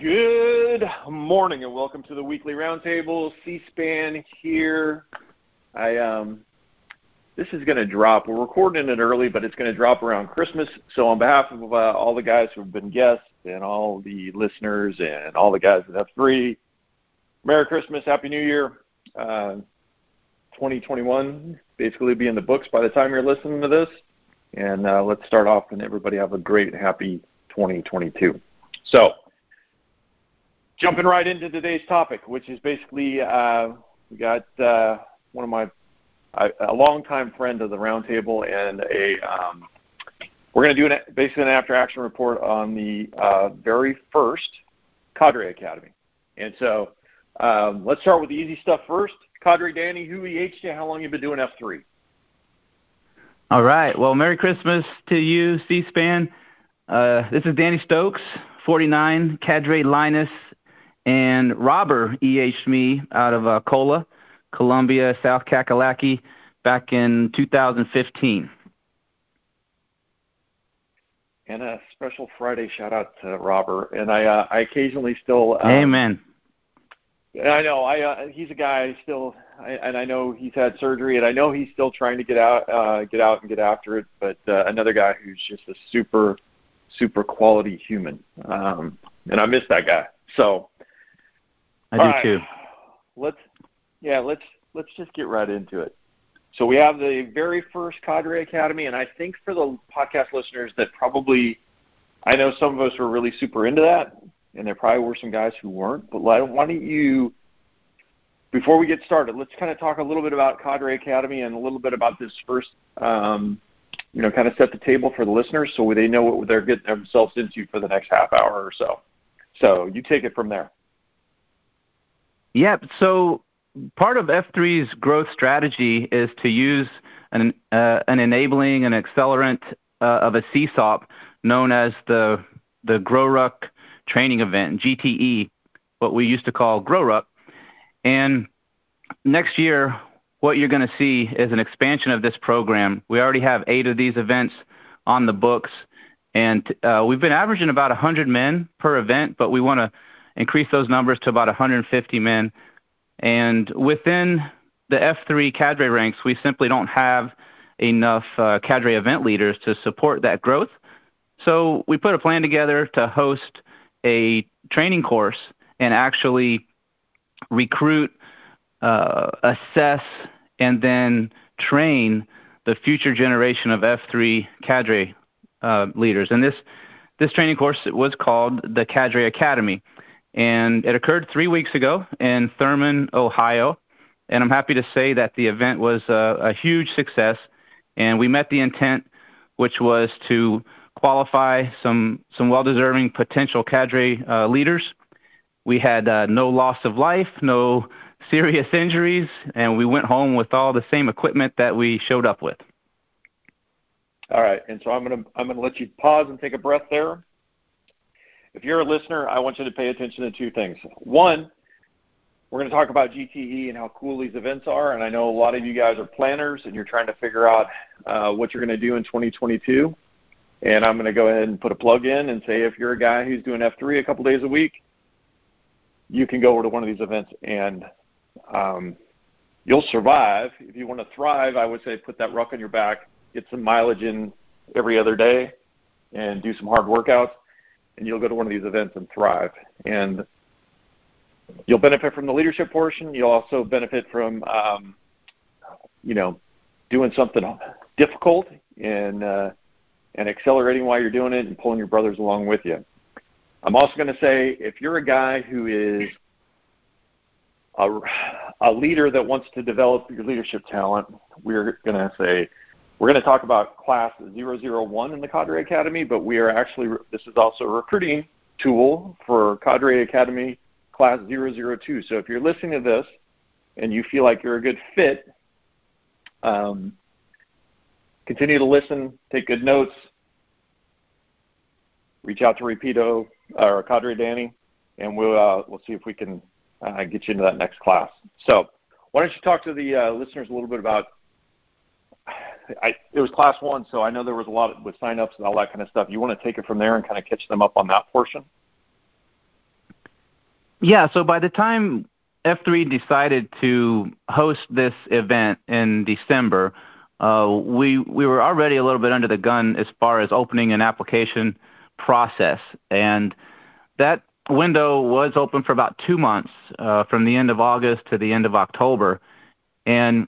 Good morning and welcome to the weekly roundtable. C-SPAN here. I um, this is going to drop. We're recording it early, but it's going to drop around Christmas. So on behalf of uh, all the guys who have been guests and all the listeners and all the guys at F3, Merry Christmas, Happy New Year. Uh, 2021 basically be in the books by the time you're listening to this. And uh, let's start off and everybody have a great, happy 2022. So, jumping right into today's topic, which is basically uh, we got uh, one of my a longtime friend of the roundtable and a um, we're going to do an, basically an after action report on the uh, very first Cadre Academy. And so um, let's start with the easy stuff first. Cadre Danny, who EH'd you? How long you been doing F3? All right. Well, Merry Christmas to you, C-SPAN. Uh, this is Danny Stokes, 49, Cadre Linus, and Robber EH'd me out of uh, Cola, Columbia, South Kakalaki, back in 2015. And a special Friday shout out to Robber. And I, uh, I occasionally still. Um, Amen. I know. I uh, he's a guy still, I, and I know he's had surgery, and I know he's still trying to get out, uh, get out and get after it. But uh, another guy who's just a super, super quality human, um, and I miss that guy. So I do right. too. Let's yeah, let's let's just get right into it. So we have the very first Cadre Academy, and I think for the podcast listeners that probably, I know some of us were really super into that, and there probably were some guys who weren't. But why don't you, before we get started, let's kind of talk a little bit about Cadre Academy and a little bit about this first, um, you know, kind of set the table for the listeners so they know what they're getting themselves into for the next half hour or so. So you take it from there. Yep. So part of F3's growth strategy is to use an, uh, an enabling and accelerant uh, of a CSAUP known as the the GrowRuck training event, GTE, what we used to call GrowRuck. And next year, what you're going to see is an expansion of this program. We already have eight of these events on the books, and uh, we've been averaging about 100 men per event, but we want to increase those numbers to about 150 men. And within the F3 cadre ranks, we simply don't have enough uh, cadre event leaders to support that growth. So we put a plan together to host a training course and actually recruit, uh, assess, and then train the future generation of F3 cadre uh, leaders. And this this training course was called the Cadre Academy and it occurred three weeks ago in Thurman, Ohio. And I'm happy to say that the event was a, a huge success, and we met the intent, which was to qualify some some well-deserving potential cadre uh, leaders. We had uh, no loss of life, no serious injuries, and we went home with all the same equipment that we showed up with. All right, and so I'm gonna I'm gonna let you pause and take a breath there if you're a listener, I want you to pay attention to two things. One, we're going to talk about GTE and how cool these events are. And I know a lot of you guys are planners and you're trying to figure out uh, what you're going to do in 2022. And I'm going to go ahead and put a plug in and say if you're a guy who's doing F3 a couple days a week, you can go over to one of these events and um, you'll survive. If you want to thrive, I would say put that ruck on your back, get some mileage in every other day, and do some hard workouts and you'll go to one of these events and thrive. And you'll benefit from the leadership portion. You'll also benefit from, um, you know, doing something difficult and uh, and accelerating while you're doing it and pulling your brothers along with you. I'm also going to say if you're a guy who is a, a leader that wants to develop your leadership talent, we're going to say we're going to talk about class 001 in the Cadre Academy, but we are actually, this is also a recruiting tool for Cadre Academy class 002. So if you're listening to this and you feel like you're a good fit, um, continue to listen, take good notes, reach out to Repeato or Cadre Danny, and we'll uh, we'll see if we can uh, get you into that next class. So why don't you talk to the uh, listeners a little bit about I, it was class one, so I know there was a lot of, with signups and all that kind of stuff. You want to take it from there and kind of catch them up on that portion? Yeah, so by the time F3 decided to host this event in December, uh, we we were already a little bit under the gun as far as opening an application process, and that window was open for about two months, uh, from the end of August to the end of October, and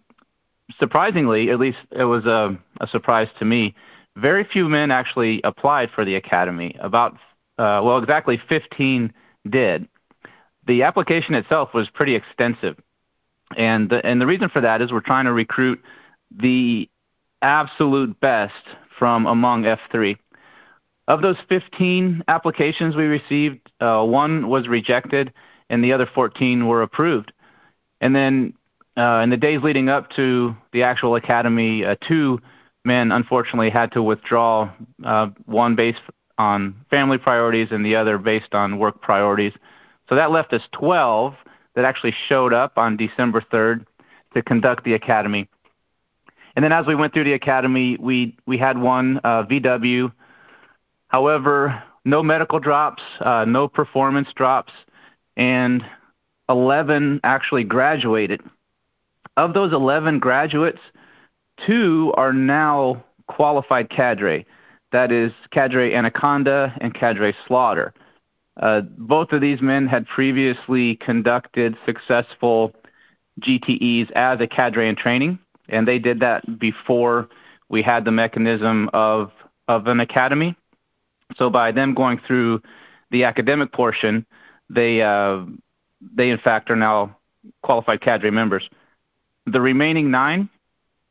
surprisingly, at least it was a, a surprise to me, very few men actually applied for the academy. About uh, well, exactly 15 did. The application itself was pretty extensive, and the, and the reason for that is we're trying to recruit the absolute best from among F3. Of those 15 applications we received, uh, one was rejected and the other 14 were approved. And then in the days leading up to the actual academy, uh, two men unfortunately had to withdraw, uh, one based on family priorities and the other based on work priorities. So that left us 12 that actually showed up on December 3rd to conduct the academy. And then as we went through the academy, we we had one uh, VW. However, no medical drops, uh, no performance drops, and 11 actually graduated. Of those 11 graduates, two are now qualified cadre. That is cadre Anaconda and cadre Slaughter. Uh, both of these men had previously conducted successful GTEs as a cadre in training and they did that before we had the mechanism of of an academy. So by them going through the academic portion, they uh, they in fact are now qualified cadre members. The remaining nine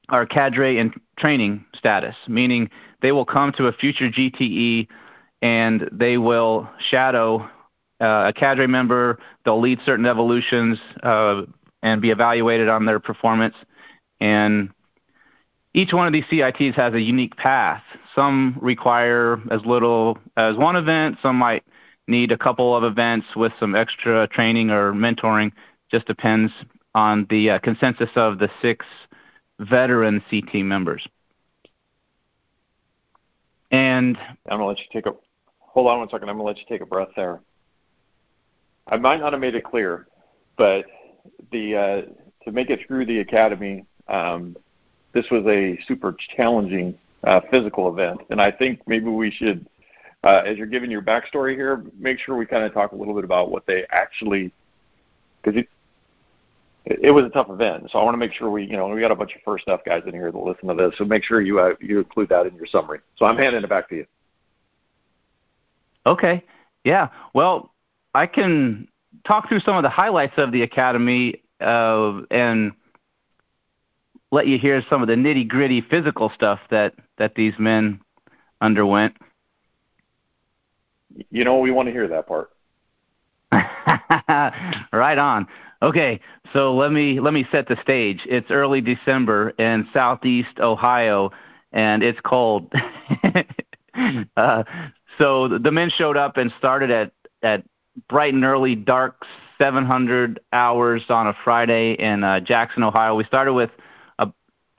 are cadre in training status, meaning they will come to a future GTE and they will shadow uh, a cadre member. They'll lead certain evolutions uh, and be evaluated on their performance. And each one of these CITs has a unique path. Some require as little as one event, some might need a couple of events with some extra training or mentoring. Just depends on the uh, consensus of the six veteran CT members. And I'm gonna let you take a hold on one second. I'm gonna let you take a breath there. I might not have made it clear, but the uh, to make it through the academy, um, this was a super challenging uh, physical event, and I think maybe we should, uh, as you're giving your backstory here, make sure we kind of talk a little bit about what they actually, because it, it was a tough event. So I want to make sure we, you know, we got a bunch of first stuff guys in here that listen to this, so make sure you uh, you include that in your summary. So I'm handing it back to you. Okay. Yeah. Well, I can talk through some of the highlights of the academy uh, and let you hear some of the nitty gritty physical stuff that that these men underwent. You know, we want to hear that part. right on. Okay, so let me let me set the stage. It's early December in southeast Ohio, and it's cold. uh, so the men showed up and started at at bright and early, dark 700 hours on a Friday in uh, Jackson, Ohio. We started with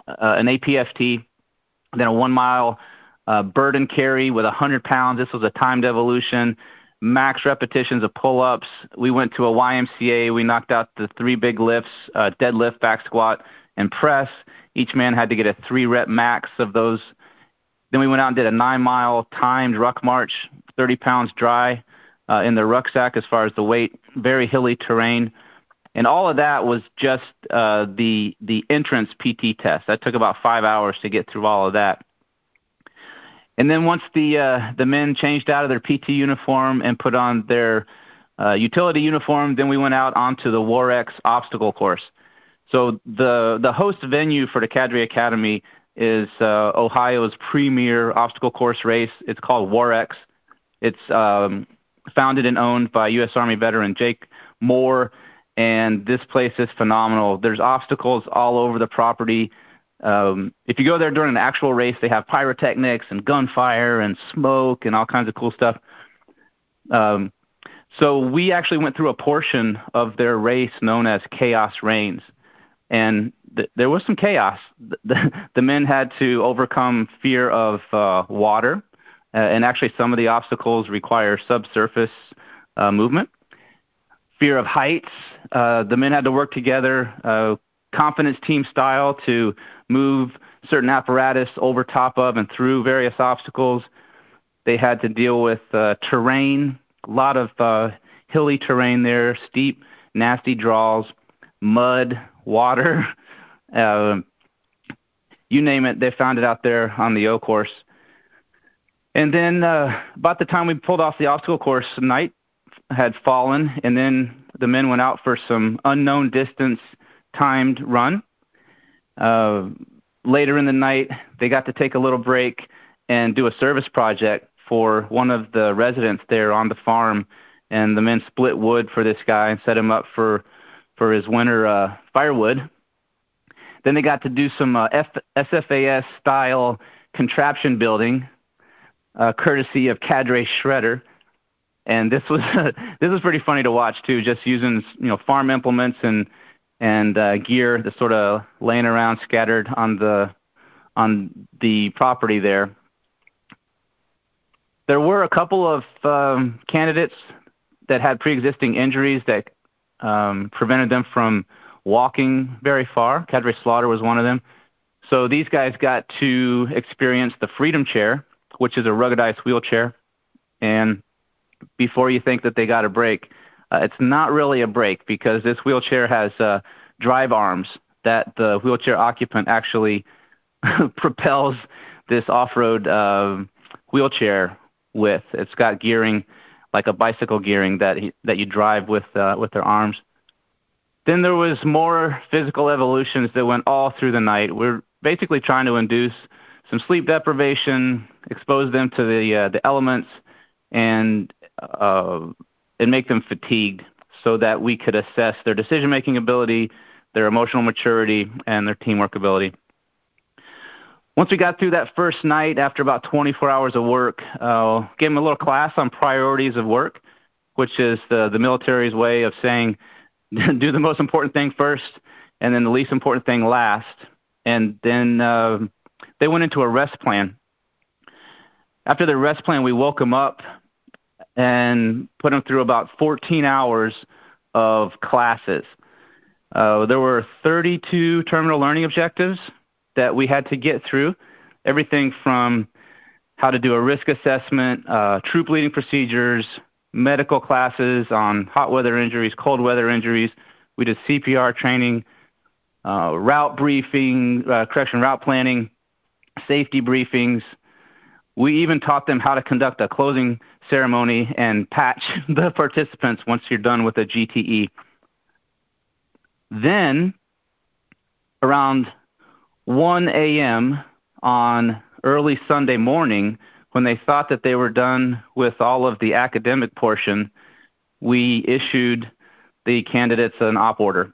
uh, an APFT, then a one mile uh, burden carry with 100 pounds. This was a timed evolution. Max repetitions of pull ups. We went to a YMCA. We knocked out the three big lifts uh, deadlift, back squat, and press. Each man had to get a three rep max of those. Then we went out and did a nine mile timed ruck march, 30 pounds dry uh, in the rucksack as far as the weight, very hilly terrain and all of that was just uh, the the entrance PT test. That took about five hours to get through all of that. And then once the uh, the men changed out of their PT uniform and put on their uh, utility uniform, then we went out onto the Warex obstacle course. So the the host venue for the Cadre Academy is uh, Ohio's premier obstacle course race. It's called Warex. It's um, founded and owned by U.S. Army veteran Jake Moore and this place is phenomenal. There's obstacles all over the property. Um, if you go there during an actual race, they have pyrotechnics and gunfire and smoke and all kinds of cool stuff. Um, so we actually went through a portion of their race known as Chaos Reigns, and th- there was some chaos. The, the, men had to overcome fear of uh, water, uh, and actually some of the obstacles require subsurface uh, movement fear of heights. Uh, the men had to work together, uh, confidence team style, to move certain apparatus over top of and through various obstacles. They had to deal with uh, terrain, a lot of uh, hilly terrain there, steep, nasty draws, mud, water, uh, you name it. They found it out there on the O course. And then uh, about the time we pulled off the obstacle course, night had fallen, and then the men went out for some unknown distance timed run. Uh, later in the night, they got to take a little break and do a service project for one of the residents there on the farm. And the men split wood for this guy and set him up for for his winter uh, firewood. Then they got to do some uh, F- SFAS style contraption building, uh, courtesy of Cadre Shredder. And this was this was pretty funny to watch too, just using you know farm implements and and uh, gear that's sort of laying around scattered on the on the property there. There were a couple of um, candidates that had pre-existing injuries that um, prevented them from walking very far. Cadre Slaughter was one of them. So these guys got to experience the Freedom Chair, which is a ruggedized wheelchair. And before you think that they got a break, uh, it's not really a break because this wheelchair has uh, drive arms that the wheelchair occupant actually propels this off-road uh, wheelchair with. It's got gearing like a bicycle gearing that he, that you drive with uh, with their arms. Then there was more physical evolutions that went all through the night. We're basically trying to induce some sleep deprivation, expose them to the uh, the elements, and uh, and make them fatigued, so that we could assess their decision making ability, their emotional maturity, and their teamwork ability. Once we got through that first night, after about 24 hours of work, uh, gave them a little class on priorities of work, which is the the military's way of saying do the most important thing first, and then the least important thing last. And then uh, they went into a rest plan. After the rest plan, we woke them up and put them through about 14 hours of classes. Uh, there were 32 terminal learning objectives that we had to get through. Everything from how to do a risk assessment, uh, troop leading procedures, medical classes on hot weather injuries, cold weather injuries. We did CPR training, uh, route briefing, uh, correction, route planning, safety briefings. We even taught them how to conduct a closing ceremony and patch the participants once you're done with a GTE. Then, around 1 a.m. on early Sunday morning, when they thought that they were done with all of the academic portion, we issued the candidates an op order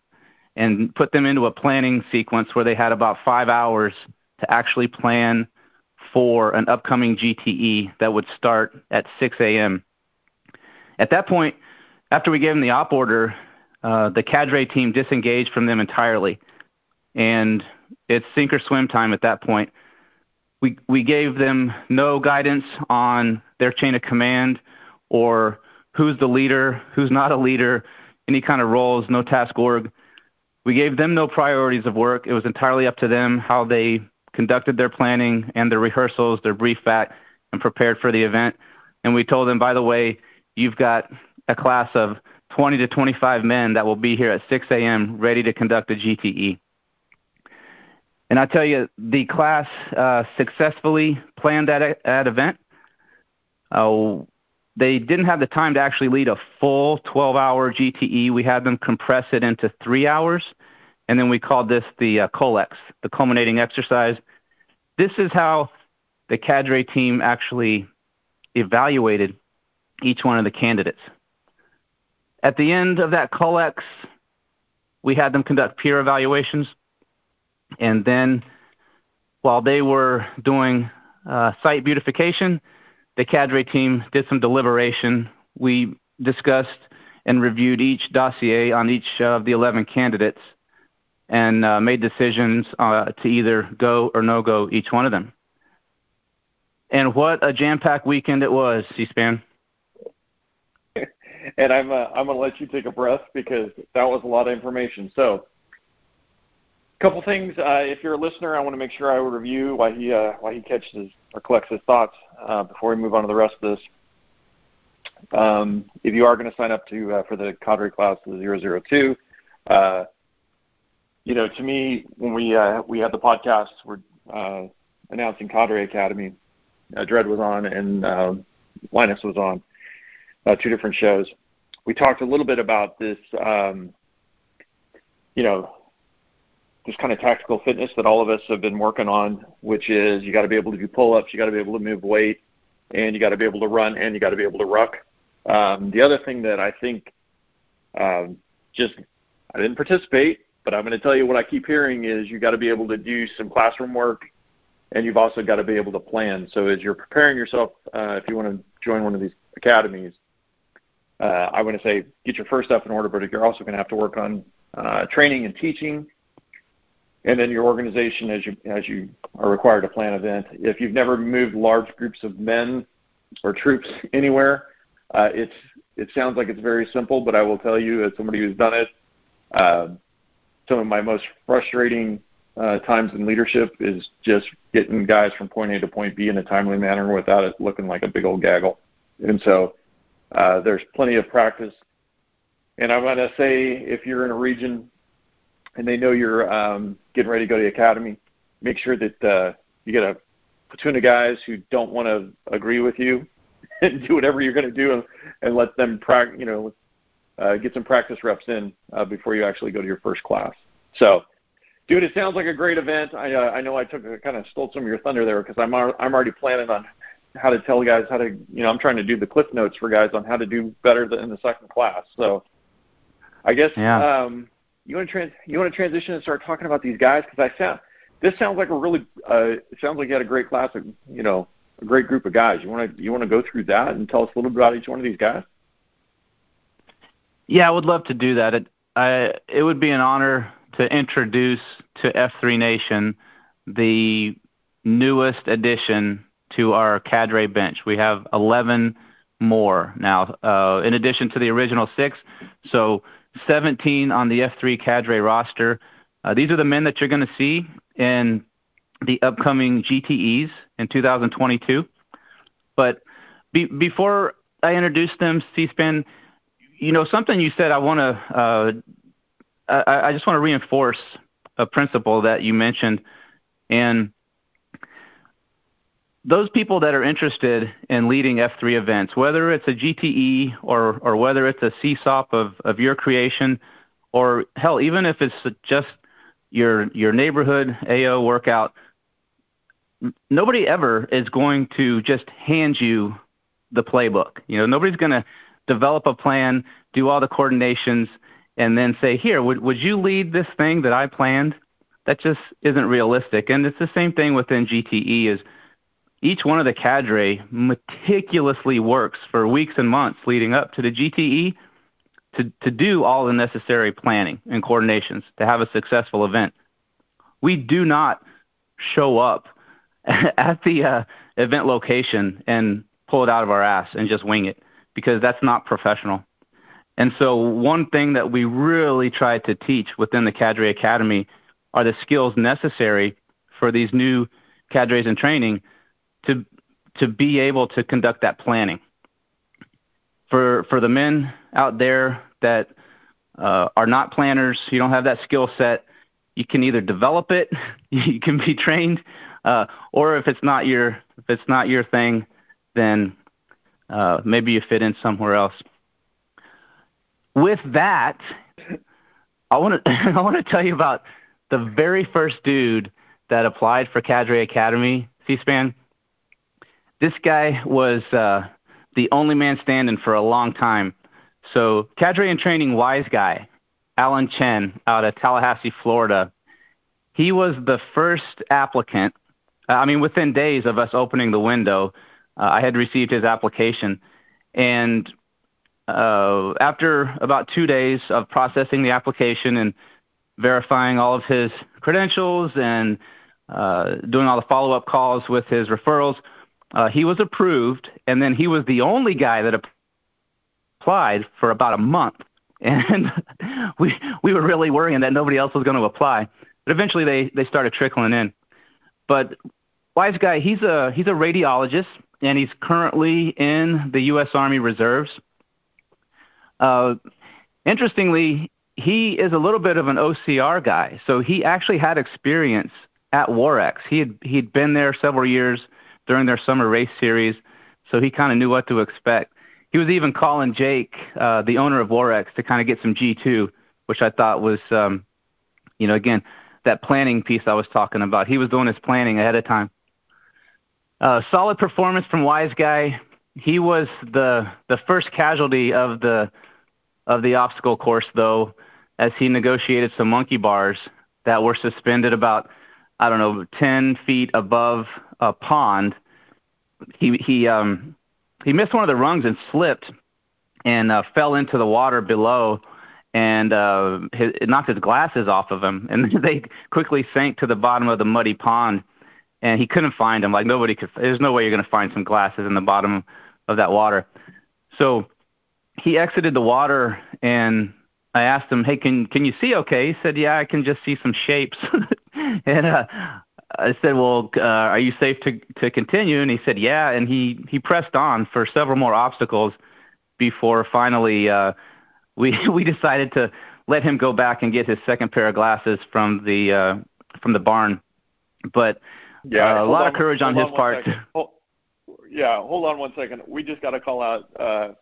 and put them into a planning sequence where they had about five hours to actually plan for an upcoming GTE that would start at 6 a.m. At that point, after we gave them the op order, uh, the cadre team disengaged from them entirely. And it's sink or swim time at that point we we gave them no guidance on their chain of command or who's the leader, who's not a leader, any kind of roles, no task org. We gave them no priorities of work. It was entirely up to them how they conducted their planning and their rehearsals, their brief back, and prepared for the event. And we told them, by the way, you've got a class of 20 to 25 men that will be here at 6 a.m. ready to conduct a GTE. And I tell you, the class uh, successfully planned that, that event. Uh, they didn't have the time to actually lead a full 12 hour GTE. We had them compress it into three hours, and then we called this the uh, COLEX, the culminating exercise. This is how the cadre team actually evaluated each one of the candidates. At the end of that COLEX, we had them conduct peer evaluations. And then while they were doing uh, site beautification, the cadre team did some deliberation. We discussed and reviewed each dossier on each of the 11 candidates and uh, made decisions uh, to either go or no go each one of them. And what a jam packed weekend it was, C SPAN. and I'm uh, I'm gonna let you take a breath because that was a lot of information. So, a couple things. Uh, if you're a listener, I want to make sure I review why he uh, why he catches or collects his thoughts uh, before we move on to the rest of this. Um, if you are going to sign up to for the cadre class, the 002, uh, you know, to me, when we uh, we had the podcast, we're uh, announcing Cadre Academy. Uh, Dred was on and uh, Linus was on, uh, two different shows. We talked a little bit about this, um, you know, this kind of tactical fitness that all of us have been working on, which is you got to be able to do pull-ups, you got to be able to move weight, and you got to be able to run, and you got to be able to ruck. Um, the other thing that I think um, just I didn't participate, but I'm going to tell you what I keep hearing is you've got to be able to do some classroom work, and you've also got to be able to plan. So as you're preparing yourself, uh, if you want to join one of these academies, uh, I want to say get your first stuff in order, but you're also going to have to work on uh, training and teaching, and then your organization as you as you are required to plan event. If you've never moved large groups of men or troops anywhere, uh, it's it sounds like it's very simple, but I will tell you, as somebody who's done it, uh, some of my most frustrating uh, times in leadership is just getting guys from point A to point B in a timely manner without it looking like a big old gaggle. And so uh, there's plenty of practice. And I'm going to say if you're in a region and they know you're um, getting ready to go to the academy, make sure that uh, you get a platoon of guys who don't want to agree with you and do whatever you're going to do and, and let them practice, you know, uh, get some practice reps in uh, before you actually go to your first class. So, dude, it sounds like a great event. I uh, I know I took kind of stole some of your thunder there because I'm I'm already planning on how to tell guys how to you know I'm trying to do the cliff notes for guys on how to do better in the second class. So, I guess yeah. um, you want to trans you want to transition and start talking about these guys because I sound this sounds like a really uh, it sounds like you had a great class of you know a great group of guys. You want to you want to go through that and tell us a little bit about each one of these guys? Yeah, I would love to do that. It, I, it would be an honor to introduce to F3 Nation the newest addition to our cadre bench. We have 11 more now, uh, in addition to the original six. So 17 on the F3 cadre roster. Uh, these are the men that you're going to see in the upcoming GTEs in 2022. But be, before I introduce them, C-SPAN, you know, something you said I want to, uh, I, I just want to reinforce a principle that you mentioned. And those people that are interested in leading F3 events, whether it's a GTE or, or whether it's a CSAUP of, of your creation, or hell, even if it's just your, your neighborhood AO workout, nobody ever is going to just hand you the playbook. You know, nobody's going to develop a plan, do all the coordinations, and then say, "Here, would would you lead this thing that I planned?" That just isn't realistic. And it's the same thing within GTE is each one of the cadre meticulously works for weeks and months leading up to the GTE to, to do all the necessary planning and coordinations to have a successful event. We do not show up at the uh, event location and pull it out of our ass and just wing it because that's not professional. And so, one thing that we really try to teach within the Cadre Academy are the skills necessary for these new cadres in training to to be able to conduct that planning. For for the men out there that uh, are not planners, you don't have that skill set. You can either develop it, you can be trained, uh, or if it's not your if it's not your thing, then uh, maybe you fit in somewhere else. With that, I want to I want to tell you about the very first dude that applied for Cadre Academy C-SPAN. This guy was uh, the only man standing for a long time. So Cadre in training wise guy, Alan Chen out of Tallahassee, Florida. He was the first applicant. I mean, within days of us opening the window, I had received his application, and uh, after about two days of processing the application and verifying all of his credentials and uh, doing all the follow-up calls with his referrals, uh, he was approved, and then he was the only guy that applied for about a month, and we we were really worrying that nobody else was going to apply. But eventually, they they started trickling in. But wise guy, he's a he's a radiologist, and he's currently in the U.S. Army Reserves. Uh, interestingly, he is a little bit of an OCR guy, so he actually had experience at Warex. He had he'd been there several years during their summer race series, so he kind of knew what to expect. He was even calling Jake, uh, the owner of Warex, to kind of get some G2, which I thought was, um, you know, again that planning piece I was talking about. He was doing his planning ahead of time. Uh, solid performance from Wise Guy. He was the the first casualty of the of the obstacle course, though, as he negotiated some monkey bars that were suspended about I don't know, 10 feet above a pond. He he um he missed one of the rungs and slipped and uh, fell into the water below and uh his, it knocked his glasses off of him and they quickly sank to the bottom of the muddy pond and he couldn't find them like nobody could there's no way you're to find some glasses in the bottom of that water so he exited the water and I asked him, "Hey, can can you see okay?" He said, "Yeah, I can just see some shapes." and uh, I said, "Well, uh, are you safe to to continue?" And he said, "Yeah." And he he pressed on for several more obstacles before finally uh, we we decided to let him go back and get his second pair of glasses from the uh, from the barn. But yeah, uh, a lot on, of courage on his on part. Hold, yeah, hold on one second. We just got to call out. Uh,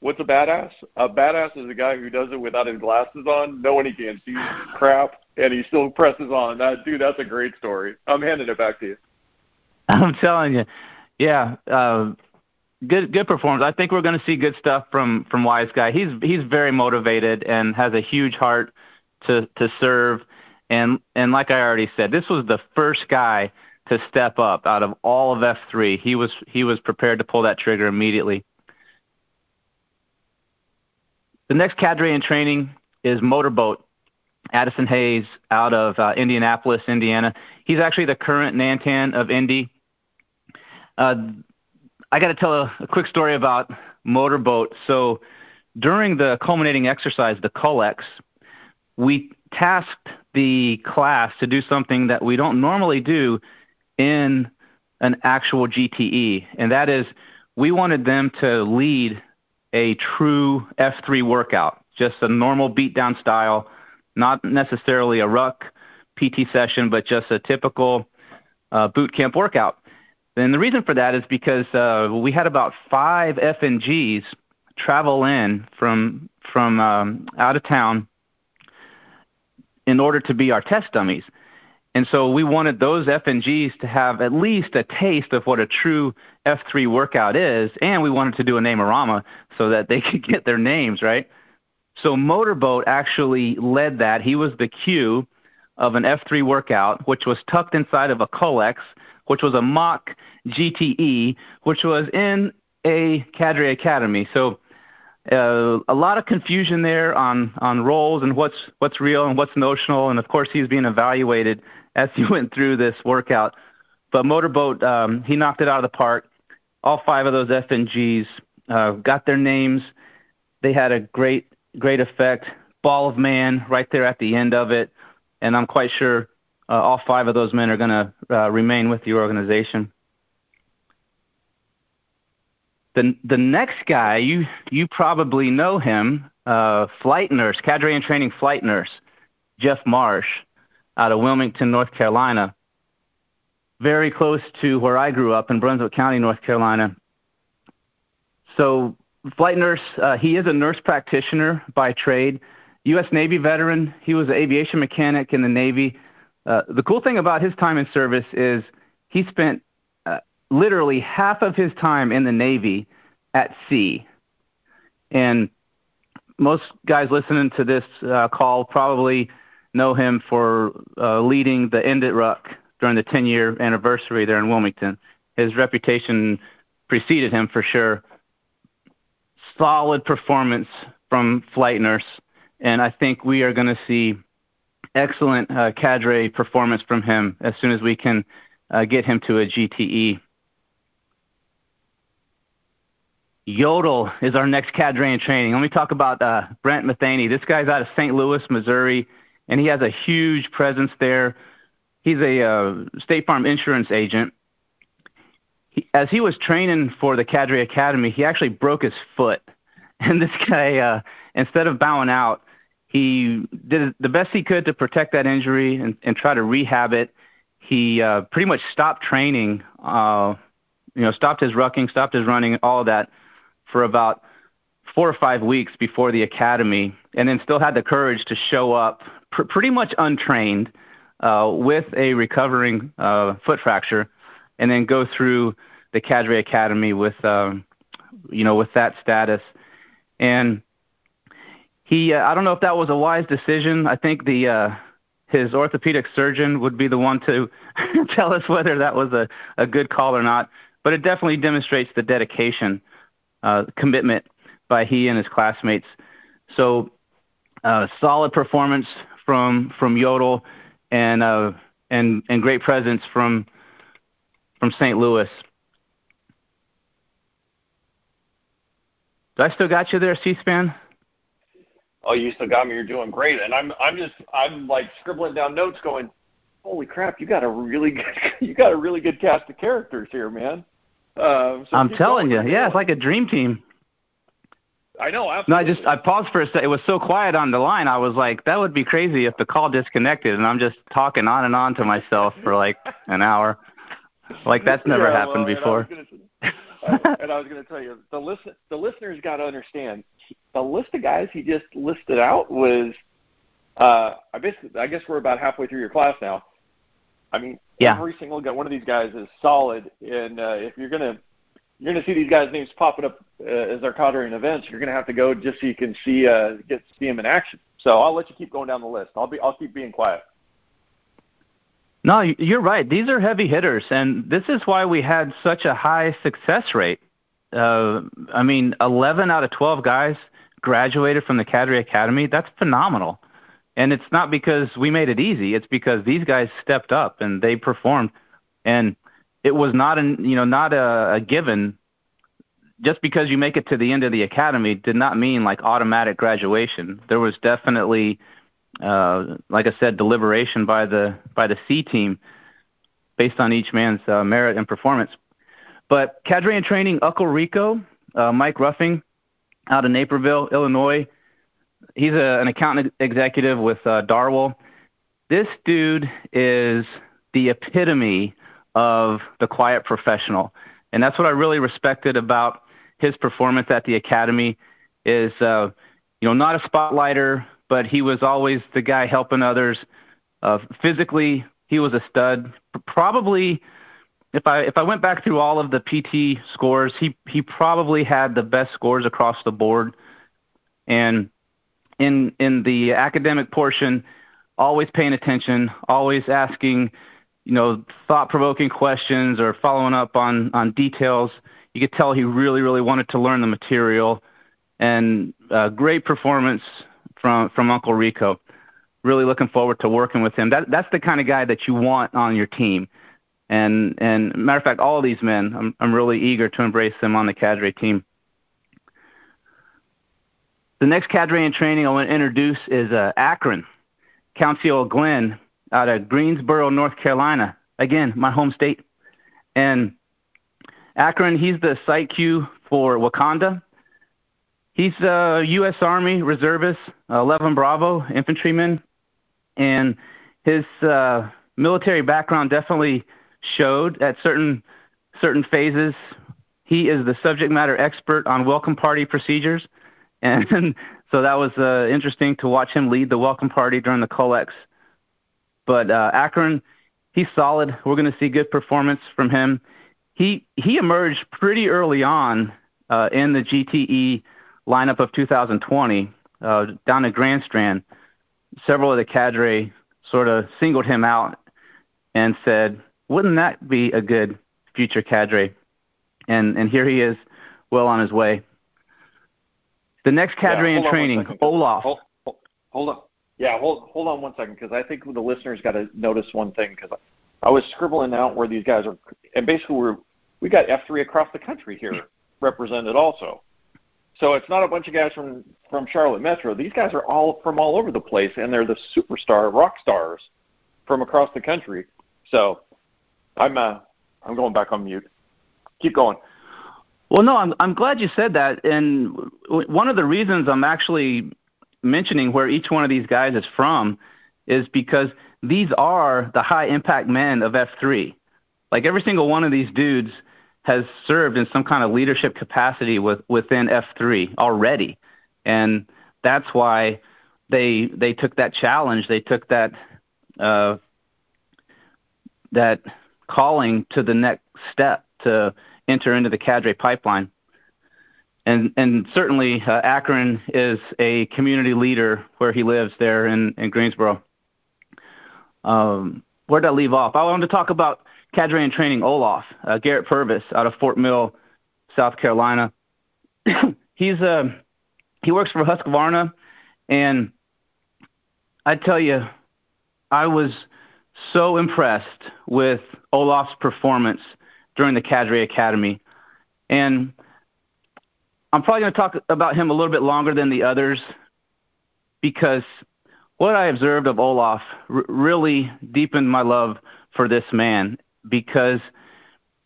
what's a badass? A badass is a guy who does it without his glasses on, knowing he can't see crap, and he still presses on. That dude, that's a great story. I'm handing it back to you. I'm telling you, yeah, uh, good good performance. I think we're going to see good stuff from from Wise Guy. He's he's very motivated and has a huge heart to to serve. And and like I already said, this was the first guy to step up out of all of F3. He was he was prepared to pull that trigger immediately. The next cadre in training is Motorboat. Addison Hayes out of uh, Indianapolis, Indiana. He's actually the current Nantan of Indy. Uh, I got to tell a, a, quick story about Motorboat. So during the culminating exercise, the CULEX, we tasked the class to do something that we don't normally do in an actual GTE, and that is we wanted them to lead a true F3 workout, just a normal beatdown style, not necessarily a ruck PT session, but just a typical uh, boot camp workout. And the reason for that is because uh, we had about five FNGs travel in from from um, out of town in order to be our test dummies. And so we wanted those FNGs to have at least a taste of what a true F3 workout is, and we wanted to do a name-orama so that they could get their names, right? So Motorboat actually led that. He was the cue of an F3 workout, which was tucked inside of a CULEX, which was a mock GTE, which was in a Cadre Academy. So uh, a lot of confusion there on on roles and what's what's real and what's notional, and of course he's being evaluated as he went through this workout. But Motorboat, um, he knocked it out of the park. All five of those FNGs uh, got their names. They had a great, great effect. Ball of Man right there at the end of it, and I'm quite sure uh, all five of those men are going to uh, remain with the organization. The the next guy, you you probably know him, uh, flight nurse, cadre and training flight nurse, Jeff Marsh out of Wilmington, North Carolina, very close to where I grew up in Brunswick County, North Carolina. So, flight nurse, uh, he is a nurse practitioner by trade, U.S. Navy veteran. He was an aviation mechanic in the Navy. Uh, the cool thing about his time in service is he spent literally half of his time in the Navy at sea. And most guys listening to this uh, call probably know him for uh, leading the End It Ruck during the 10 year anniversary there in Wilmington. His reputation preceded him for sure. Solid performance from Flight Nurse, and I think we are going to see excellent uh, cadre performance from him as soon as we can uh, get him to a GTE. Yodel is our next cadre in training. Let me talk about uh, Brent Matheny. This guy's out of St. Louis, Missouri, and he has a huge presence there. He's a uh, State Farm insurance agent. He, as he was training for the Cadre Academy, he actually broke his foot. And this guy, uh, instead of bowing out, he did the best he could to protect that injury and, and try to rehab it. He uh, pretty much stopped training, uh, you know, stopped his rucking, stopped his running, all of that for about four or five weeks before the academy, and then still had the courage to show up pr- pretty much untrained uh, with a recovering uh, foot fracture, and then go through the Cadre Academy with, um, you know, with that status. And he, uh, I don't know if that was a wise decision. I think the uh, his orthopedic surgeon would be the one to tell us whether that was a, a good call or not. But it definitely demonstrates the dedication uh, commitment by he and his classmates. So, uh, solid performance from from Yodel, and uh, and and great presence from from St. Louis. Do I still got you there, C-SPAN? Oh, you still got me. You're doing great, and I'm I'm just I'm like scribbling down notes, going, "Holy crap! You got a really good you got a really good cast of characters here, man." Uh, so I'm telling you, yeah, it's like a dream team. I know. Absolutely. No, I just I paused for a second. It was so quiet on the line. I was like, that would be crazy if the call disconnected, and I'm just talking on and on to myself for like an hour. Like that's never yeah, happened well, before. And I was going to tell you, the listen, the listeners got to understand the list of guys he just listed out was. Uh, I basically, I guess we're about halfway through your class now. I mean, yeah. every single guy, one of these guys is solid, and uh, if you're gonna you're gonna see these guys' names popping up uh, as they're cadre events, you're gonna have to go just so you can see uh, get see them in action. So I'll let you keep going down the list. I'll be I'll keep being quiet. No, you're right. These are heavy hitters, and this is why we had such a high success rate. Uh, I mean, 11 out of 12 guys graduated from the Cadre Academy. That's phenomenal. And it's not because we made it easy. It's because these guys stepped up and they performed. And it was not an you know not a, a given. Just because you make it to the end of the academy did not mean like automatic graduation. There was definitely, uh, like I said, deliberation by the by the C team based on each man's uh, merit and performance. But cadre and training, Uncle Rico, uh, Mike Ruffing, out of Naperville, Illinois, he's a, an accountant executive with uh, Darwell. This dude is the epitome of the quiet professional, and that's what I really respected about his performance at the academy. Is uh, you know not a spotlighter, but he was always the guy helping others. Uh, physically, he was a stud. Probably, if I if I went back through all of the PT scores, he he probably had the best scores across the board, and in in the academic portion, always paying attention, always asking, you know, thought-provoking questions or following up on on details. You could tell he really, really wanted to learn the material, and uh, great performance from from Uncle Rico. Really looking forward to working with him. That that's the kind of guy that you want on your team. And and matter of fact, all of these men, I'm I'm really eager to embrace them on the cadre team. The next cadre in training I want to introduce is uh, Akron, Council Glenn out of Greensboro, North Carolina. Again, my home state. And Akron, he's the site Q for Wakanda. He's a U.S. Army reservist, 11 Bravo infantryman, and his uh, military background definitely showed at certain certain phases. He is the subject matter expert on welcome party procedures and so that was uh, interesting to watch him lead the welcome party during the Colex. But uh, Akron, he's solid. We're going to see good performance from him. He he emerged pretty early on uh, in the GTE lineup of 2020 uh, down at Grand Strand. Several of the cadre sort of singled him out and said, "Wouldn't that be a good future cadre?" And and here he is, well on his way. The next cadre in training, Olaf. Hold, on. Yeah, hold hold on one second because I think the listeners got to notice one thing because I was scribbling out where these guys are, and basically we're we got F three across the country here represented also. So it's not a bunch of guys from from Charlotte Metro. These guys are all from all over the place, and they're the superstar rock stars from across the country. So I'm uh, I'm going back on mute. Keep going. Well, no, I'm I'm glad you said that, and one of the reasons I'm actually mentioning where each one of these guys is from is because these are the high impact men of F3. Like every single one of these dudes has served in some kind of leadership capacity with, within F3 already, and that's why they they took that challenge. They took that uh, that calling to the next step to enter into the cadre pipeline. And and certainly uh, Akron is a community leader where he lives there in, in Greensboro. Um, where did I leave off? I wanted to talk about cadre and training Olaf, uh, Garrett Purvis out of Fort Mill, South Carolina. He's uh, he works for Husqvarna, and I tell you, I was so impressed with Olaf's performance during the Cadre Academy. And I'm probably going to talk about him a little bit longer than the others because what I observed of Olaf r- really deepened my love for this man because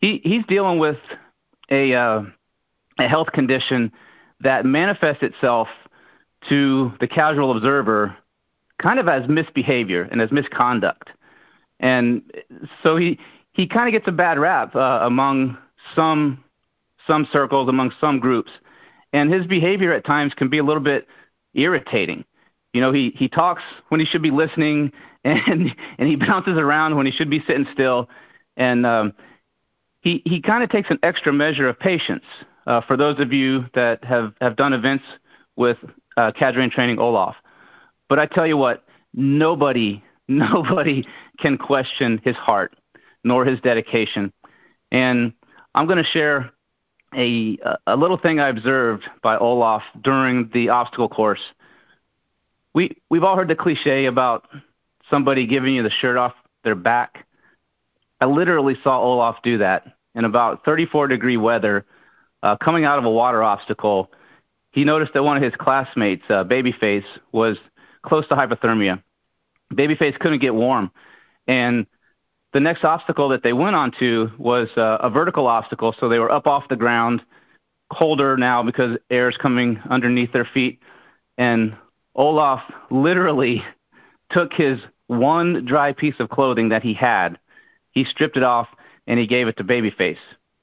he he's dealing with a uh, a health condition that manifests itself to the casual observer kind of as misbehavior and as misconduct. And so he he kind of gets a bad rap uh, among some some circles, among some groups, and his behavior at times can be a little bit irritating. You know, he he talks when he should be listening, and and he bounces around when he should be sitting still, and um, he he kind of takes an extra measure of patience. Uh, for those of you that have have done events with uh, cadre and training Olaf, but I tell you what, nobody nobody can question his heart nor his dedication. And I'm going to share a, a little thing I observed by Olaf during the obstacle course. We, we've all heard the cliche about somebody giving you the shirt off their back. I literally saw Olaf do that in about 34 degree weather uh, coming out of a water obstacle. He noticed that one of his classmates, uh, Babyface, was close to hypothermia. Babyface couldn't get warm, and the next obstacle that they went onto was uh, a vertical obstacle, so they were up off the ground, colder now because air is coming underneath their feet. And Olaf literally took his one dry piece of clothing that he had, he stripped it off, and he gave it to Babyface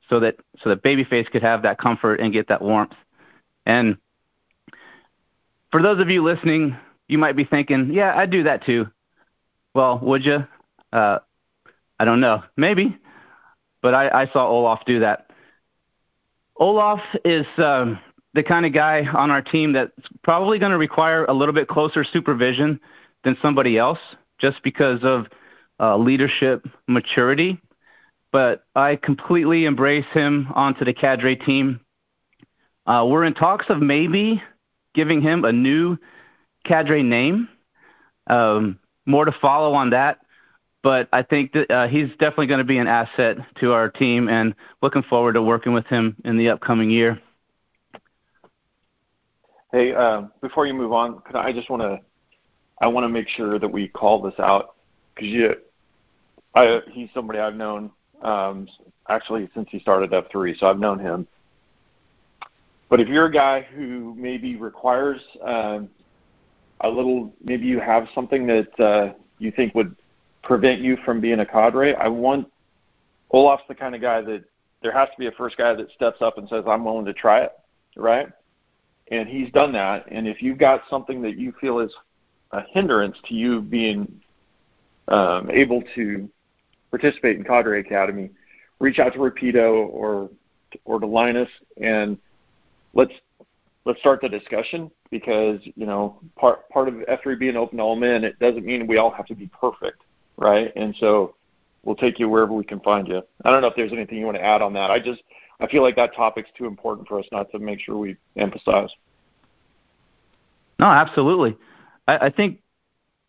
so that so that Babyface could have that comfort and get that warmth. And for those of you listening, you might be thinking, "Yeah, I'd do that too." Well, would you? Uh, I don't know. Maybe. But I, I saw Olaf do that. Olaf is um, the kind of guy on our team that's probably going to require a little bit closer supervision than somebody else just because of uh, leadership maturity. But I completely embrace him onto the cadre team. Uh, we're in talks of maybe giving him a new cadre name. Um, more to follow on that but I think that uh, he's definitely going to be an asset to our team, and looking forward to working with him in the upcoming year. Hey, uh, before you move on, I just want to I want to make sure that we call this out because you, I, he's somebody I've known um, actually since he started F3, so I've known him. But if you're a guy who maybe requires um, a little, maybe you have something that uh, you think would prevent you from being a cadre. I want Olaf's the kind of guy that there has to be a first guy that steps up and says, I'm willing to try it, right? And he's done that. And if you've got something that you feel is a hindrance to you being um, able to participate in Cadre Academy, reach out to Rapido or or to Linus and let's let's start the discussion because you know part part of F3 being open to all men it doesn't mean we all have to be perfect right? And so we'll take you wherever we can find you. I don't know if there's anything you want to add on that. I just I feel like that topic's too important for us not to make sure we emphasize. No, absolutely. I, I think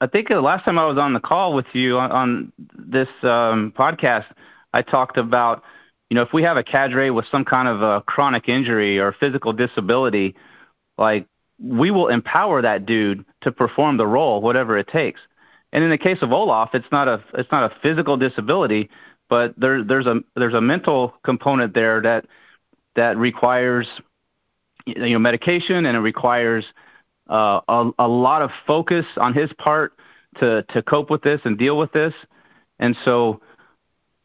I think the last time I was on the call with you on, on this um, podcast, I talked about you know, if we have a cadre with some kind of a chronic injury or physical disability, like we will empower that dude to perform the role, whatever it takes. And in the case of Olaf, it's not a it's not a physical disability, but there there's a there's a mental component there that that requires you know medication and it requires uh, a, a lot of focus on his part to to cope with this and deal with this. And so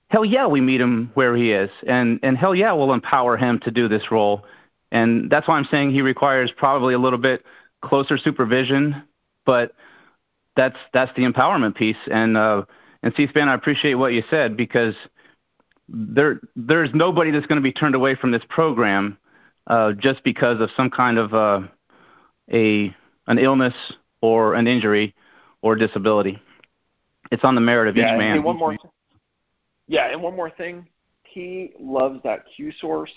hell yeah, we meet him where he is, and and hell yeah, we'll empower him to do this role. And that's why I'm saying he requires probably a little bit closer supervision, but that's that's the empowerment piece. And uh, and C-SPAN, I appreciate what you said because there there's nobody that's going to be turned away from this program uh, just because of some kind of uh, a an illness or an injury or disability. It's on the merit of yeah, each man. And one more, yeah, and one more thing, he loves that Q source.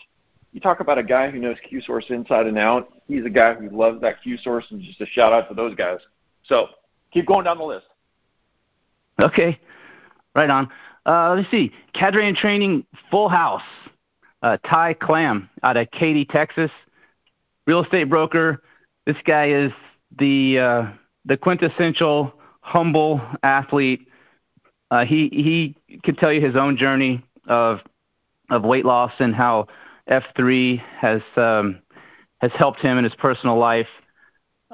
You talk about a guy who knows Q source inside and out. He's a guy who loves that Q source, and just a shout out to those guys. So keep going down the list. Okay, right on. Uh, let's see, cadre and training, full house. Uh, Ty Clam out of Katy, Texas, real estate broker. This guy is the uh, the quintessential humble athlete uh, he he could tell you his own journey of of weight loss and how F3 has um, has helped him in his personal life.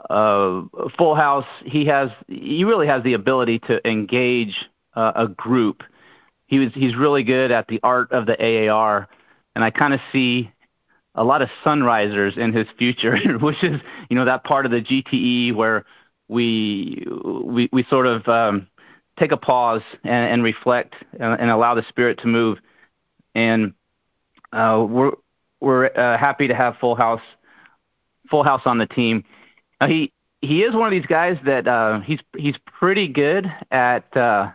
Uh, Full House, he has he really has the ability to engage uh, a group. He was he's really good at the art of the AAR, and I kind of see a lot of sunrisers in his future, which is you know that part of the GTE where we we we sort of um, take a pause and, and reflect and, and, allow the spirit to move. And uh, we're we're uh, happy to have Full House Full House on the team. Uh, he he is one of these guys that uh, he's he's pretty good at uh,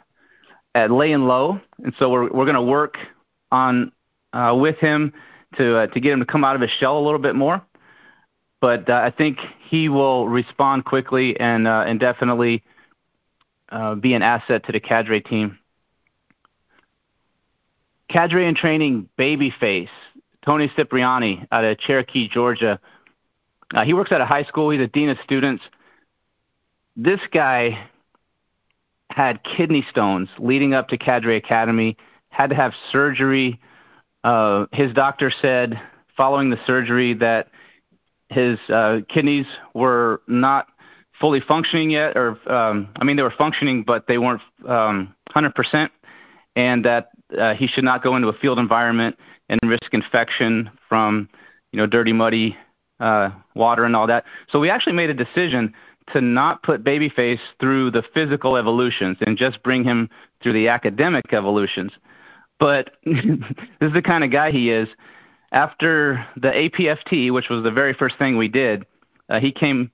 at laying low, and so we're we're going to work on uh, with him to uh, to get him to come out of his shell a little bit more. But uh, I think he will respond quickly and uh, and definitely uh, be an asset to the cadre team. Cadre and training babyface, Tony Cipriani out of Cherokee, Georgia. Uh, he works at a high school. He's a dean of students. This guy had kidney stones leading up to Cadre Academy, had to have surgery. Uh, his doctor said following the surgery that his uh, kidneys were not fully functioning yet, or um, I mean, they were functioning, but they weren't um, 100%, and that uh, he should not go into a field environment and risk infection from, you know, dirty, muddy uh, water and all that. So we actually made a decision to not put Babyface through the physical evolutions and just bring him through the academic evolutions. But this is the kind of guy he is. After the APFT, which was the very first thing we did, uh, he came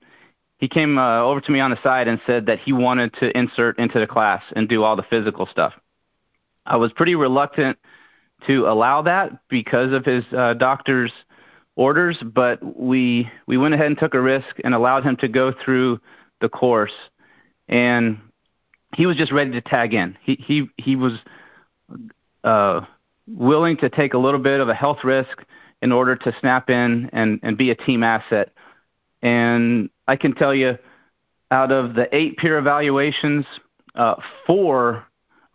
he came uh, over to me on the side and said that he wanted to insert into the class and do all the physical stuff. I was pretty reluctant to allow that because of his uh, doctor's orders, but we we went ahead and took a risk and allowed him to go through the course, and he was just ready to tag in. He he he was uh, willing to take a little bit of a health risk in order to snap in and and be a team asset. And I can tell you, out of the eight peer evaluations, uh, four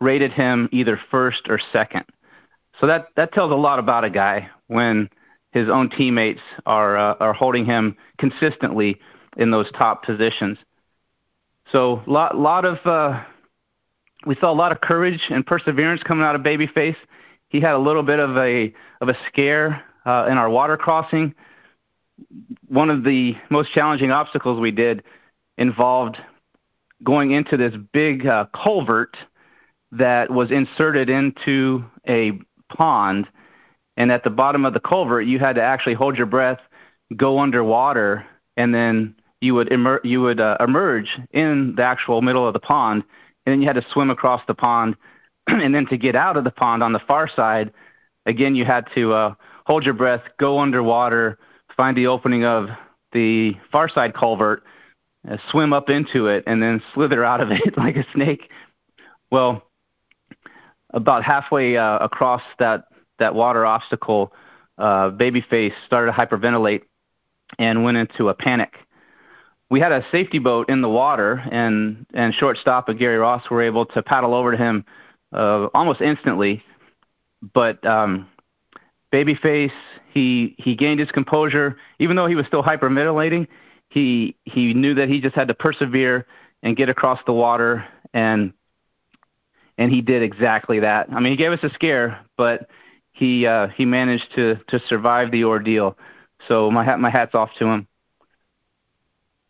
rated him either first or second. So that that tells a lot about a guy when his own teammates are uh, are holding him consistently in those top positions. So lot lot of uh, we saw a lot of courage and perseverance coming out of Babyface. He had a little bit of a of a scare uh, in our water crossing one of the most challenging obstacles we did involved going into this big uh, culvert that was inserted into a pond. And at the bottom of the culvert, you had to actually hold your breath, go underwater, and then you would emer- you would uh, emerge in the actual middle of the pond, and then you had to swim across the pond, and then to get out of the pond on the far side, again you had to uh, hold your breath, go underwater, find the opening of the far side culvert, uh, swim up into it, and then slither out of it like a snake. Well, about halfway uh, across that that water obstacle, uh, Babyface started to hyperventilate and went into a panic. We had a safety boat in the water, and and shortstop and Gary Ross were able to paddle over to him uh, almost instantly. But um, Babyface, he he gained his composure, even though he was still hyperventilating. He he knew that he just had to persevere and get across the water, and and he did exactly that. I mean, he gave us a scare, but he uh, he managed to to survive the ordeal. So my hat my hats off to him.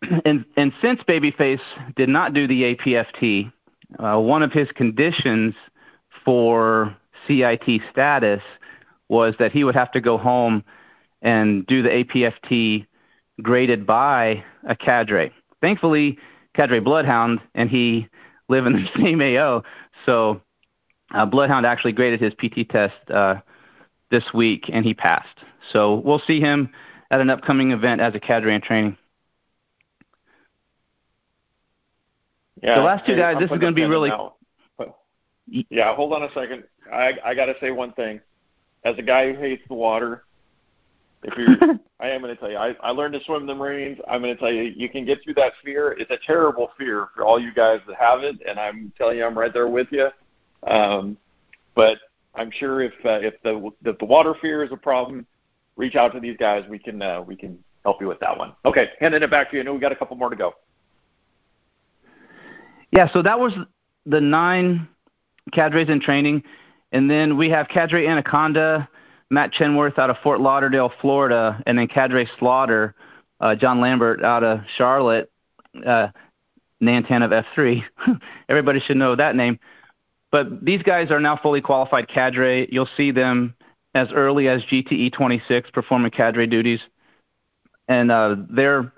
and and since Babyface did not do the APFT, uh, one of his conditions for CIT status was that he would have to go home and do the APFT graded by a cadre. Thankfully, cadre bloodhound and he live in the same AO, so uh, bloodhound actually graded his PT test uh, this week and he passed. So we'll see him at an upcoming event as a cadre in training. Yeah, the last two guys, I'm this is going to be really. Yeah, hold on a second. I I got to say one thing. As a guy who hates the water, if you're, I am going to tell you, I I learned to swim in the Marines. I'm going to tell you, you can get through that fear. It's a terrible fear for all you guys that have it, and I'm telling you, I'm right there with you. Um, but I'm sure if uh, if the the water fear is a problem, reach out to these guys. We can uh, we can help you with that one. Okay, handing it back to you. I know we got a couple more to go. Yeah, so that was the nine cadres in training, and then we have Cadre Anaconda, Matt Chenworth out of Fort Lauderdale, Florida, and then Cadre Slaughter, uh, John Lambert out of Charlotte, uh, Nantan of F3. Everybody should know that name. But these guys are now fully qualified cadre. You'll see them as early as GTE 26 performing cadre duties, and uh, they're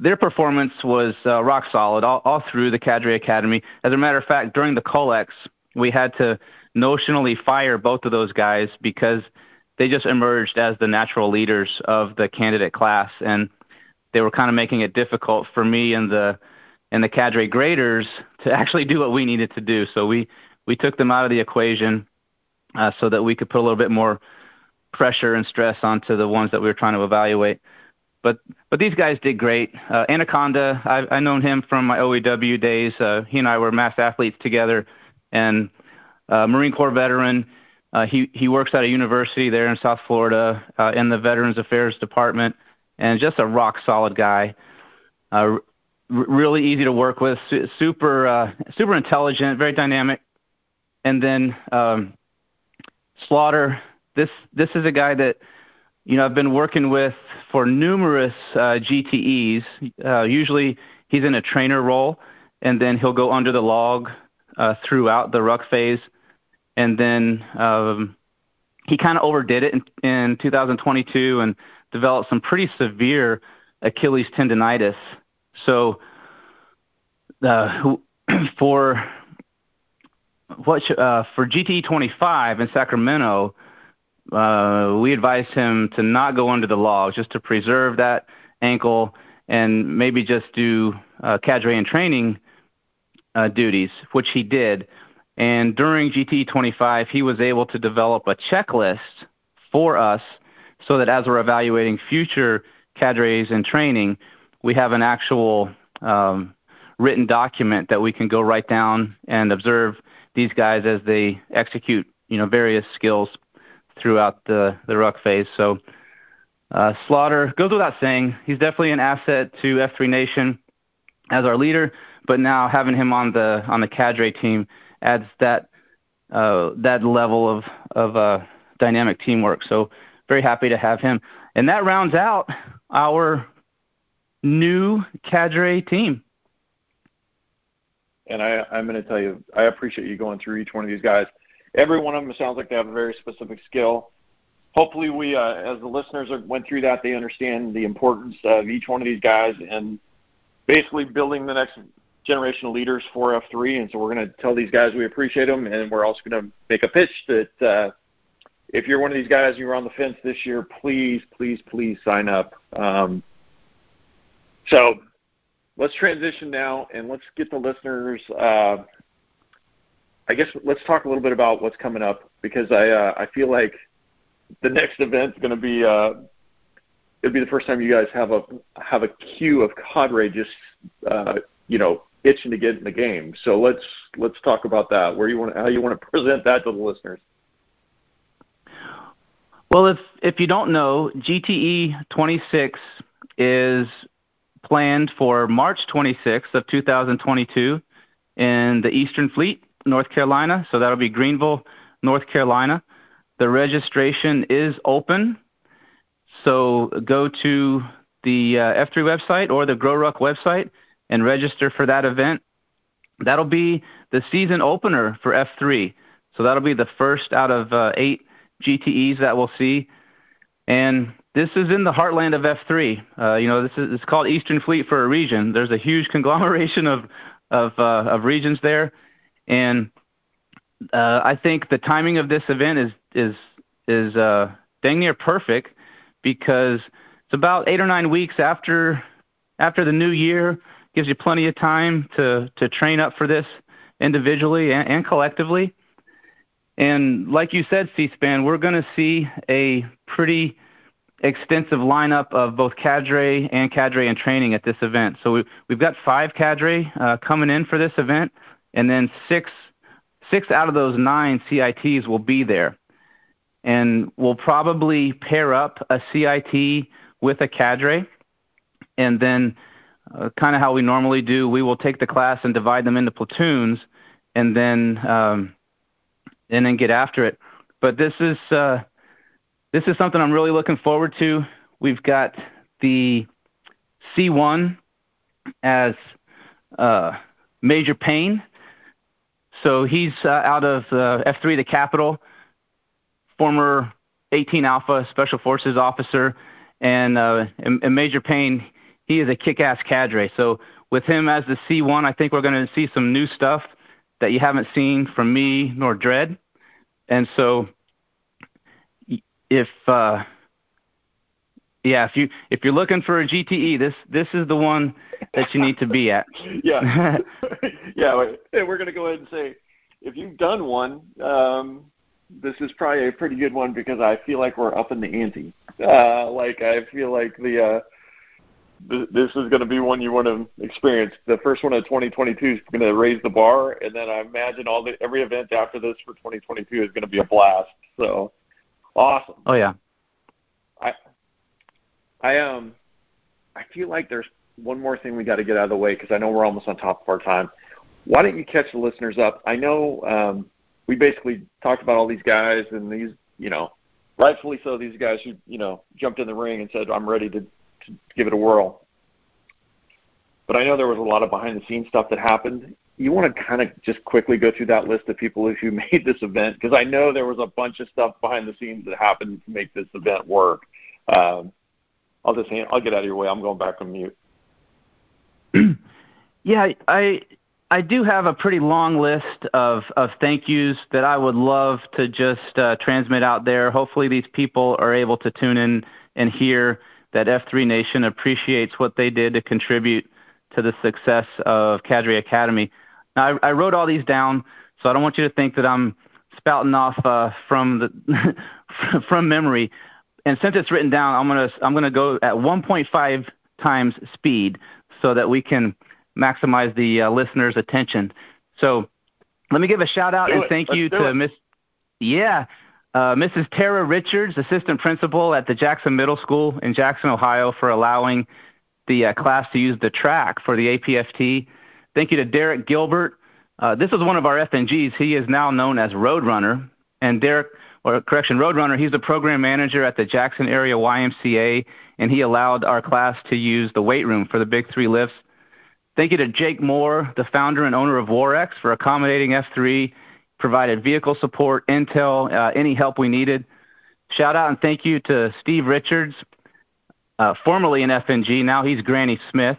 their performance was uh, rock solid all, all through the Cadre Academy. As a matter of fact, during the Colex, we had to notionally fire both of those guys because they just emerged as the natural leaders of the candidate class, and they were kind of making it difficult for me and the and the cadre graders to actually do what we needed to do. So we we took them out of the equation uh, so that we could put a little bit more pressure and stress onto the ones that we were trying to evaluate but but these guys did great. Uh, Anaconda, I've, I've known him from my OEW days. Uh, he and I were mass athletes together, and uh, Marine Corps veteran. Uh, he he works at a university there in South Florida uh, in the Veterans Affairs Department, and just a rock solid guy. Uh, really easy to work with, su- super uh, super intelligent, very dynamic. And then um, Slaughter, this this is a guy that you know, I've been working with for numerous uh, GTEs. Uh, usually he's in a trainer role, and then he'll go under the log uh, throughout the ruck phase. And then um, he kind of overdid it in, in 2022 and developed some pretty severe Achilles tendonitis. So uh, for what uh, for GTE 25 in Sacramento, uh, we advised him to not go under the log, just to preserve that ankle and maybe just do uh, cadre and training uh, duties, which he did. And during GT 25, he was able to develop a checklist for us so that as we're evaluating future cadres and training, we have an actual um, written document that we can go write down and observe these guys as they execute, you know, various skills throughout the the ruck phase. So uh, Slaughter goes without saying, he's definitely an asset to F3 Nation as our leader. But now having him on the on the cadre team adds that uh, that level of of uh, dynamic teamwork. So very happy to have him, and that rounds out our new cadre team. And I, I'm going to tell you, I appreciate you going through each one of these guys every one of them sounds like they have a very specific skill. Hopefully, we, uh, as the listeners went through that, they understand the importance of each one of these guys and basically building the next generation of leaders for F3. And so we're going to tell these guys we appreciate them, and we're also going to make a pitch that uh, if you're one of these guys and you're on the fence this year, please, please, please sign up. Um, so let's transition now and let's get the listeners. Uh, I guess let's talk a little bit about what's coming up because I uh, I feel like the next event's going to be uh, it'll be the first time you guys have a have a queue of cadre just uh, you know itching to get in the game. So let's let's talk about that. Where you want how you want to present that to the listeners. Well, if if you don't know, GTE 26 is planned for March 26th of 2022 in the Eastern Fleet, North Carolina. So that'll be Greenville, North Carolina. The registration is open. So go to the uh, F3 website or the GrowRuck website and register for that event. That'll be the season opener for F3. So that'll be the first out of uh, eight GTEs that we'll see. And this is in the heartland of F3. Uh, you know, this is it's called Eastern Fleet for a region. There's a huge conglomeration of of, uh, of regions there, and uh, I think the timing of this event is is is uh, dang near perfect because it's about eight or nine weeks after after the new year. Gives you plenty of time to to train up for this individually and, and collectively. And like you said, C-SPAN, we're going to see a pretty extensive lineup of both cadre and cadre and training at this event. So we, we've got five cadre uh, coming in for this event, and then six six out of those nine CITs will be there. And we'll probably pair up a CIT with a cadre, and then uh, kind of how we normally do, we will take the class and divide them into platoons, and then um, and then get after it. But this is uh, this is something I'm really looking forward to. We've got the C1 as uh, Major Payne. So he's uh, out of uh, F3, the Capital, former 18 Alpha Special Forces officer, and, uh, and, and Major Payne, he is a kick-ass cadre. So with him as the C1, I think we're going to see some new stuff that you haven't seen from me nor Dread. And so if uh, yeah, if you if you're looking for a GTE, this this is the one that you need to be at. yeah, yeah. And We're to go ahead and say if you've done one, um, this is probably a pretty good one because I feel like we're up in the ante. Uh, like I feel like the uh, th- this is going to be one you want to experience. The first one of 2022 is going to raise the bar, and then I imagine all the every event after this for 2022 is going to be a blast. So awesome. Oh yeah. I I um I feel like there's one more thing we got to get out of the way because I know we're almost on top of our time. Why don't you catch the listeners up? I know um, we basically talked about all these guys and these, you know, rightfully so, these guys who, you know, jumped in the ring and said, I'm ready to, to give it a whirl. But I know there was a lot of behind the scenes stuff that happened you want to kind of just quickly go through that list of people who made this event because I know there was a bunch of stuff behind the scenes that happened to make this event work. Um, I'll just hand, I'll get out of your way. I'm going back on mute. yeah, I I do have a pretty long list of of thank yous that I would love to just uh, transmit out there. Hopefully, these people are able to tune in and hear that F3 Nation appreciates what they did to contribute to the success of Cadre Academy. Now, I, I wrote all these down, so I don't want you to think that I'm spouting off uh, from the from memory. And since it's written down, I'm gonna I'm gonna go at 1.5 times speed so that we can maximize the uh, listeners' attention. So let me give a shout out do and it. thank Let's you to it. Miss yeah. Uh, Mrs. Tara Richards, assistant principal at the Jackson Middle School in Jackson, Ohio, for allowing the uh, class to use the track for the APFT. Thank you to Derek Gilbert. Uh, this is one of our FNGs. He is now known as Roadrunner. And Derek, or correction, Roadrunner, he's the program manager at the Jackson area YMCA, and he allowed our class to use the weight room for the big three lifts. Thank you to Jake Moore, the founder and owner of Warex, for accommodating F3, provided vehicle support, intel, uh, any help we needed. Shout out and thank you to Steve Richards, uh, formerly an FNG. Now he's Granny Smith.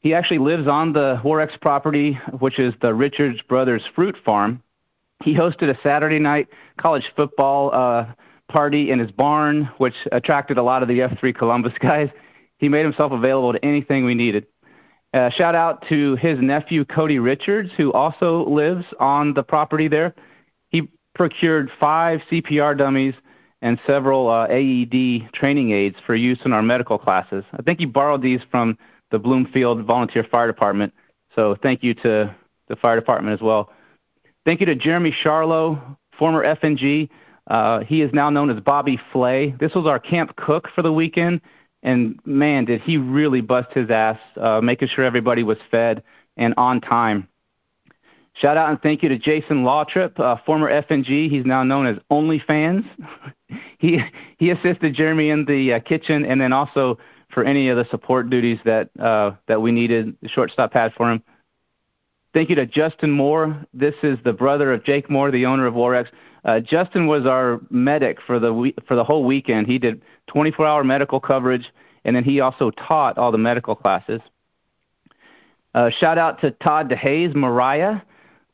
He actually lives on the Warex property, which is the Richards Brothers Fruit Farm. He hosted a Saturday night college football uh, party in his barn, which attracted a lot of the F3 Columbus guys. He made himself available to anything we needed. Uh, shout out to his nephew Cody Richards, who also lives on the property there. He procured five CPR dummies and several uh, AED training aids for use in our medical classes. I think he borrowed these from the Bloomfield Volunteer Fire Department. So thank you to the fire department as well. Thank you to Jeremy Charlo, former FNG. Uh, he is now known as Bobby Flay. This was our camp cook for the weekend, and man, did he really bust his ass, uh, making sure everybody was fed and on time. Shout out and thank you to Jason Lawtrip, uh, former FNG. He's now known as OnlyFans. he he assisted Jeremy in the uh, kitchen and then also for any of the support duties that uh, that we needed. The shortstop had for him. Thank you to Justin Moore. This is the brother of Jake Moore, the owner of Warx. Uh, Justin was our medic for the for the whole weekend. He did 24-hour medical coverage, and then he also taught all the medical classes. Uh, shout out to Todd DeHaze, Mariah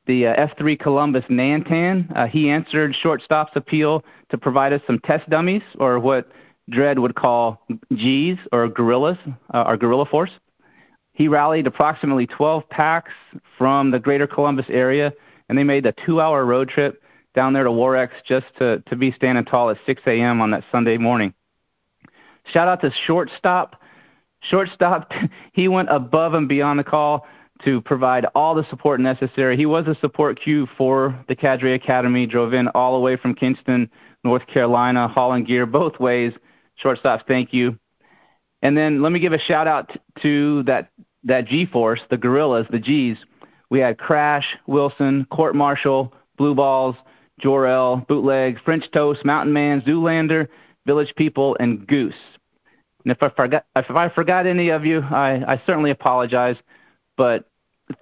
the uh, F3 Columbus Nantan. Uh, he answered shortstop's appeal to provide us some test dummies, or what Dred would call Gs, or guerrillas, uh, our guerrilla force. He rallied approximately 12 packs from the greater Columbus area, and they made a two-hour road trip down there to Warx just to, to be standing tall at 6 a.m. on that Sunday morning. Shout out to Shortstop. Shortstop, he went above and beyond the call to provide all the support necessary. He was a support Q for the Cadre Academy, drove in all the way from Kinston, North Carolina, hauling gear both ways. Shortstops, thank you. And then let me give a shout out to that that G Force, the Gorillas, the G's. We had Crash, Wilson, Court Marshall, Blue Balls, Jor-El, Bootleg, French Toast, Mountain Man, Zoolander, Village People, and Goose. And if I forgot if I forgot any of you, I, I certainly apologize. But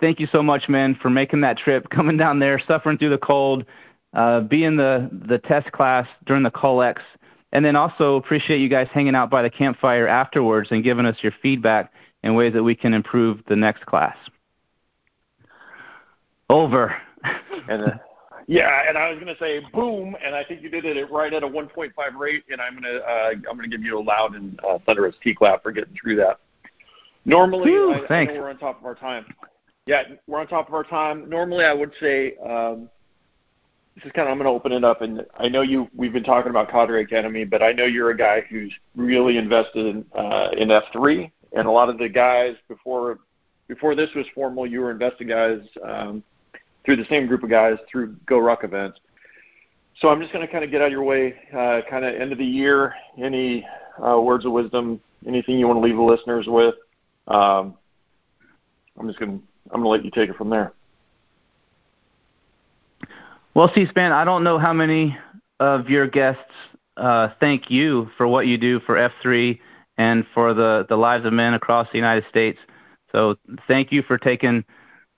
thank you so much, man, for making that trip, coming down there, suffering through the cold, uh, being the the test class during the Colex, and then also appreciate you guys hanging out by the campfire afterwards and giving us your feedback in ways that we can improve the next class. Over. and uh, yeah, and I was going to say boom, and I think you did it right at a 1.5 rate, and I'm going to uh, I'm going to give you a loud and uh, thunderous T clap for getting through that. Normally, Whew, I, I know we're on top of our time. Yeah, we're on top of our time. Normally, I would say um, this is kind of I'm going to open it up, and I know you. We've been talking about Cadre Academy, but I know you're a guy who's really invested in uh, in F3, and a lot of the guys before before this was formal, you were investing guys um, through the same group of guys through Go Ruck events. So I'm just going to kind of get out of your way, uh, kind of end of the year. Any uh, words of wisdom? Anything you want to leave the listeners with? Um, I'm just going to I'm going to let you take it from there. Well, C-SPAN, I don't know how many of your guests uh, thank you for what you do for F3 and for the, the lives of men across the United States. So thank you for taking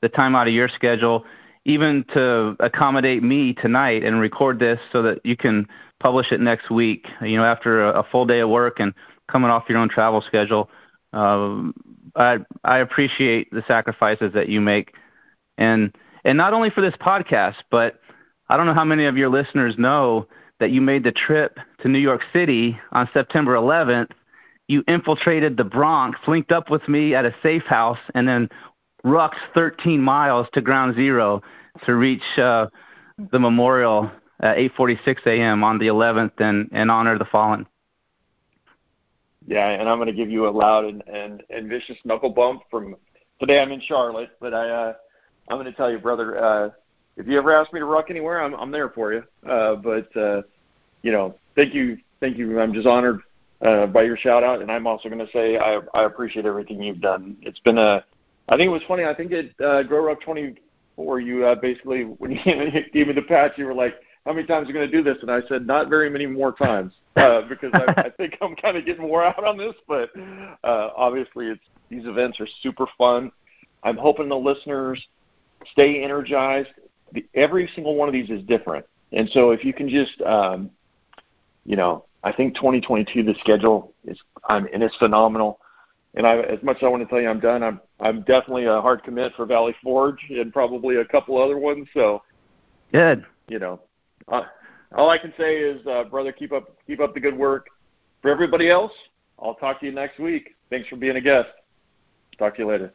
the time out of your schedule, even to accommodate me tonight and record this so that you can publish it next week, you know, after a, a full day of work and coming off your own travel schedule. Um, I I appreciate the sacrifices that you make, and and not only for this podcast, but I don't know how many of your listeners know that you made the trip to New York City on September 11th. You infiltrated the Bronx, linked up with me at a safe house, and then rucked 13 miles to Ground Zero to reach uh, the memorial at 8:46 a.m. on the 11th and, and honor the fallen. Yeah, and I'm going to give you a loud and, and, and vicious knuckle bump from today. I'm in Charlotte, but I uh, I'm going to tell you, brother. Uh, if you ever ask me to ruck anywhere, I'm I'm there for you. Uh, but uh, you know, thank you, thank you. I'm just honored uh, by your shout out, and I'm also going to say I I appreciate everything you've done. It's been a I think it was funny. I think at uh, GrowRuck 24, you uh, basically when you gave me the patch, you were like how many times are you going to do this? And I said, not very many more times, uh, because I, I think I'm kind of getting wore out on this. But uh, obviously, it's these events are super fun. I'm hoping the listeners stay energized. The, every single one of these is different, and so if you can just, um, you know, I think 2022 the schedule is, I'm, and it's phenomenal. And I, as much as I want to tell you I'm done, I'm I'm definitely a hard commit for Valley Forge and probably a couple other ones. So, good. You know, uh, all I can say is, uh, brother, keep up keep up the good work. For everybody else, I'll talk to you next week. Thanks for being a guest. Talk to you later.